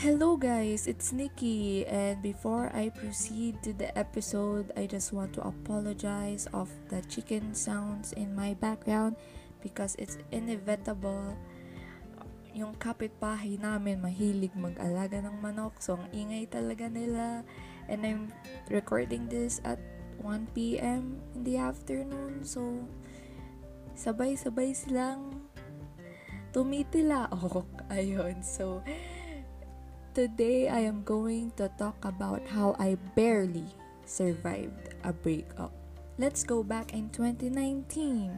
Hello, guys, it's Nikki, and before I proceed to the episode, I just want to apologize of the chicken sounds in my background because it's inevitable. Yung kapitbahay namin mahilig mag-alaga ng manok, so ang ingay talaga nila. And I'm recording this at 1 p.m. in the afternoon, so sabay-sabay silang tumitila. Oh, ayun. So, Today, I am going to talk about how I barely survived a breakup. Let's go back in 2019.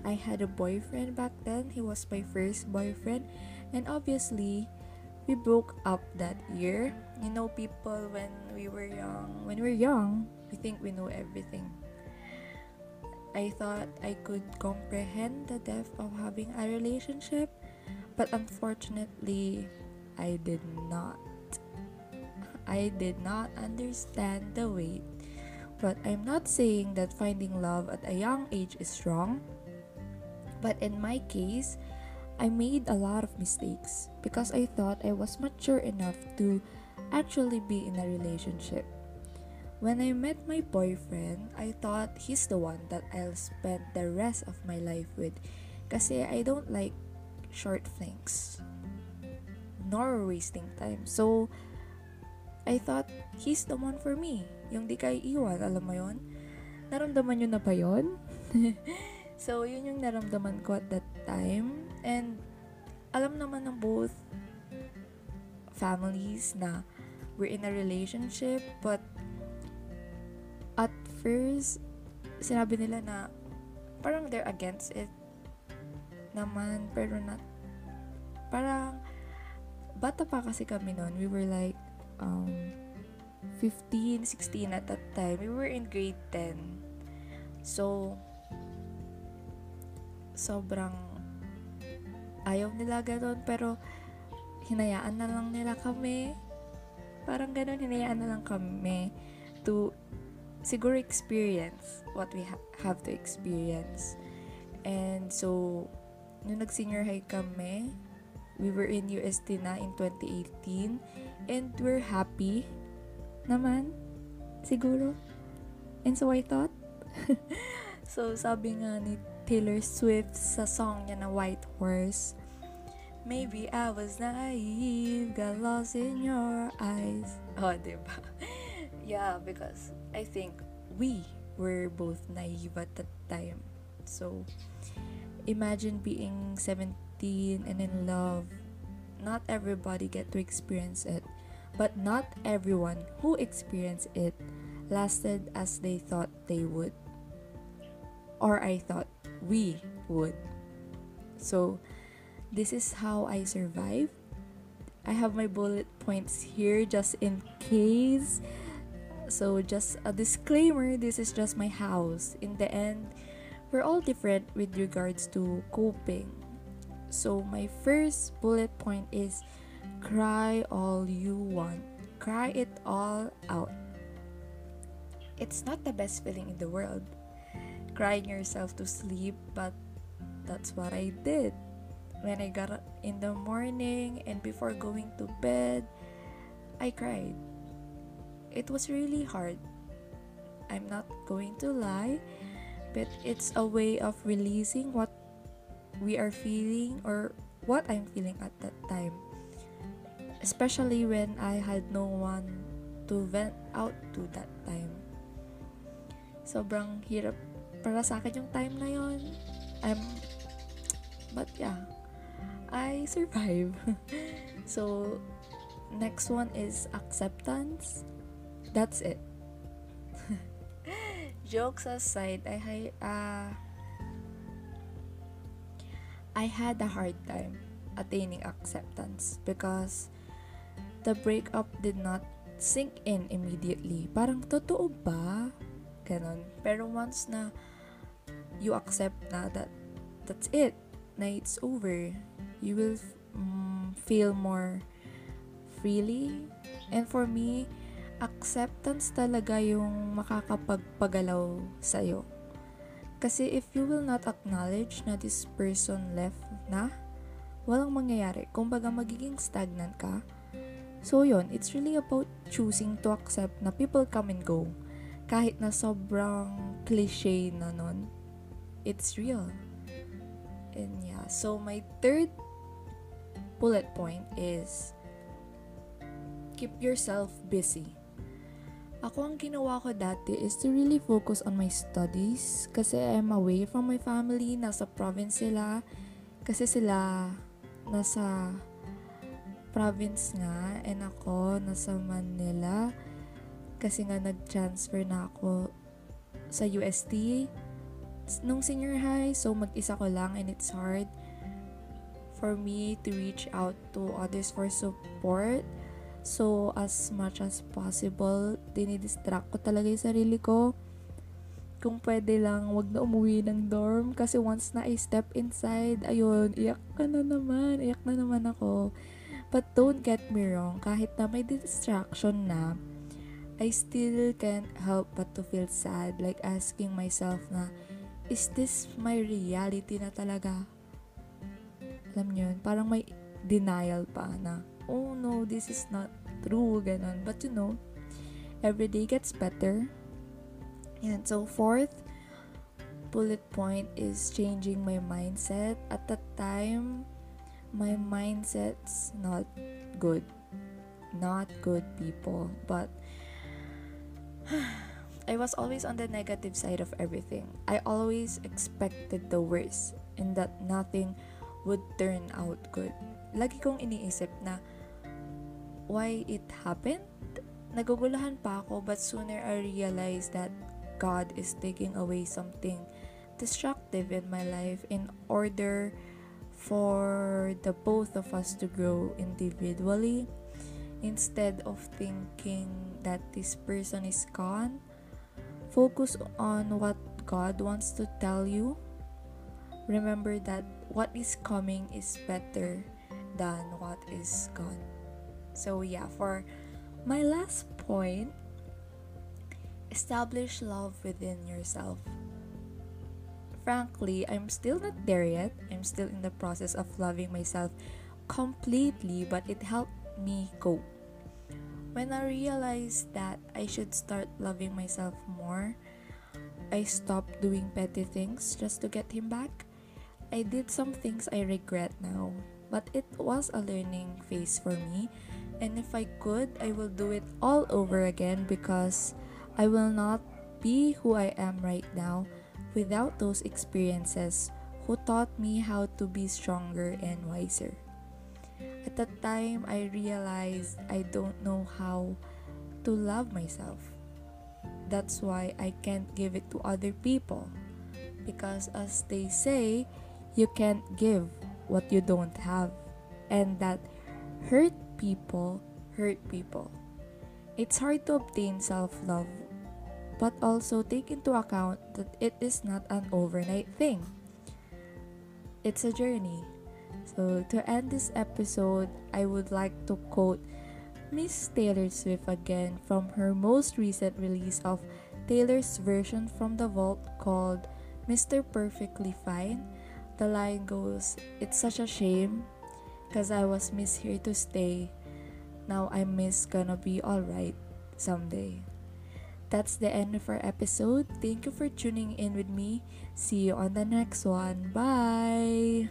I had a boyfriend back then. He was my first boyfriend. And obviously, we broke up that year. You know, people, when we were young, when we're young, we think we know everything. I thought I could comprehend the depth of having a relationship, but unfortunately, I did not. I did not understand the weight. But I'm not saying that finding love at a young age is wrong. But in my case, I made a lot of mistakes because I thought I was mature enough to actually be in a relationship. When I met my boyfriend, I thought he's the one that I'll spend the rest of my life with kasi I don't like short flings nor wasting time. So, I thought, he's the one for me. Yung di kayo iwan, alam mo yon Naramdaman nyo na ba yon so, yun yung naramdaman ko at that time. And, alam naman ng both families na we're in a relationship, but at first, sinabi nila na parang they're against it naman, pero not, parang, bata pa kasi kami noon. We were like um, 15, 16 at that time. We were in grade 10. So, sobrang ayaw nila ganun. Pero, hinayaan na lang nila kami. Parang ganun, hinayaan na lang kami to siguro experience what we ha- have to experience. And so, nung nag-senior high kami, we were in UST na in 2018 and we're happy naman siguro and so I thought so sabi nga ni Taylor Swift sa song niya na White Horse Maybe I was naive, got lost in your eyes. Oh, diba? yeah, because I think we were both naive at that time. So, imagine being 17 and in love. Not everybody get to experience it, but not everyone who experienced it lasted as they thought they would. Or I thought we would. So, this is how I survived. I have my bullet points here just in case. So, just a disclaimer this is just my house. In the end, we're all different with regards to coping so, my first bullet point is cry all you want, cry it all out. It's not the best feeling in the world, crying yourself to sleep, but that's what I did. When I got up in the morning and before going to bed, I cried. It was really hard. I'm not going to lie, but it's a way of releasing what we are feeling or what I'm feeling at that time. Especially when I had no one to vent out to that time. Sobrang hirap para sa akin yung time na yon. I'm but yeah, I survive. so next one is acceptance. That's it. Jokes aside, I uh I had a hard time attaining acceptance because the breakup did not sink in immediately. Parang, totoo ba? Ganon. Pero once na you accept na that that's it, na it's over, you will um, feel more freely. And for me, acceptance talaga yung makakapagpagalaw sa'yo. Kasi if you will not acknowledge na this person left na, walang mangyayari. Kung baga magiging stagnant ka, So yun, it's really about choosing to accept na people come and go. Kahit na sobrang cliche na nun, it's real. And yeah, so my third bullet point is keep yourself busy. Ako ang ginawa ko dati is to really focus on my studies kasi I'm away from my family, nasa province sila. Kasi sila nasa province nga and ako nasa Manila. Kasi nga nag-transfer na ako sa UST nung senior high so mag-isa ko lang and it's hard for me to reach out to others for support so as much as possible dinidistract ko talaga yung sarili ko kung pwede lang, wag na umuwi ng dorm. Kasi once na I step inside, ayun, iyak ka na naman. Iyak na naman ako. But don't get me wrong, kahit na may distraction na, I still can't help but to feel sad. Like asking myself na, is this my reality na talaga? Alam nyo yun, parang may denial pa na, oh no, this is not true, ganun. But you know, every day gets better. And so fourth bullet point is changing my mindset. At that time, my mindset's not good. Not good people. But I was always on the negative side of everything. I always expected the worst and that nothing would turn out good. Lagi kong iniisip na why it happened. Nagugulahan pa ako but sooner I realized that God is taking away something destructive in my life in order for the both of us to grow individually. Instead of thinking that this person is gone focus on what god wants to tell you. Remember that what is coming is better than what is gone so yeah for my last point establish love within yourself frankly, I'm still not there yet. I'm still in the process of loving myself completely, but it helped me cope. When I realized that I should start loving myself more, I stopped doing petty things just to get him back. I did some things I regret now, but it was a learning phase for me, and if I could, I will do it all over again because I will not be who I am right now without those experiences who taught me how to be stronger and wiser. At that time, I realized I don't know how to love myself. That's why I can't give it to other people. Because, as they say, you can't give what you don't have. And that hurt people hurt people. It's hard to obtain self love but also take into account that it is not an overnight thing. It's a journey. So, to end this episode, I would like to quote Miss Taylor Swift again from her most recent release of Taylor's version from the vault called Mr. Perfectly Fine. The line goes, It's such a shame, cause I was miss here to stay. Now I'm miss gonna be alright someday. That's the end of our episode. Thank you for tuning in with me. See you on the next one. Bye.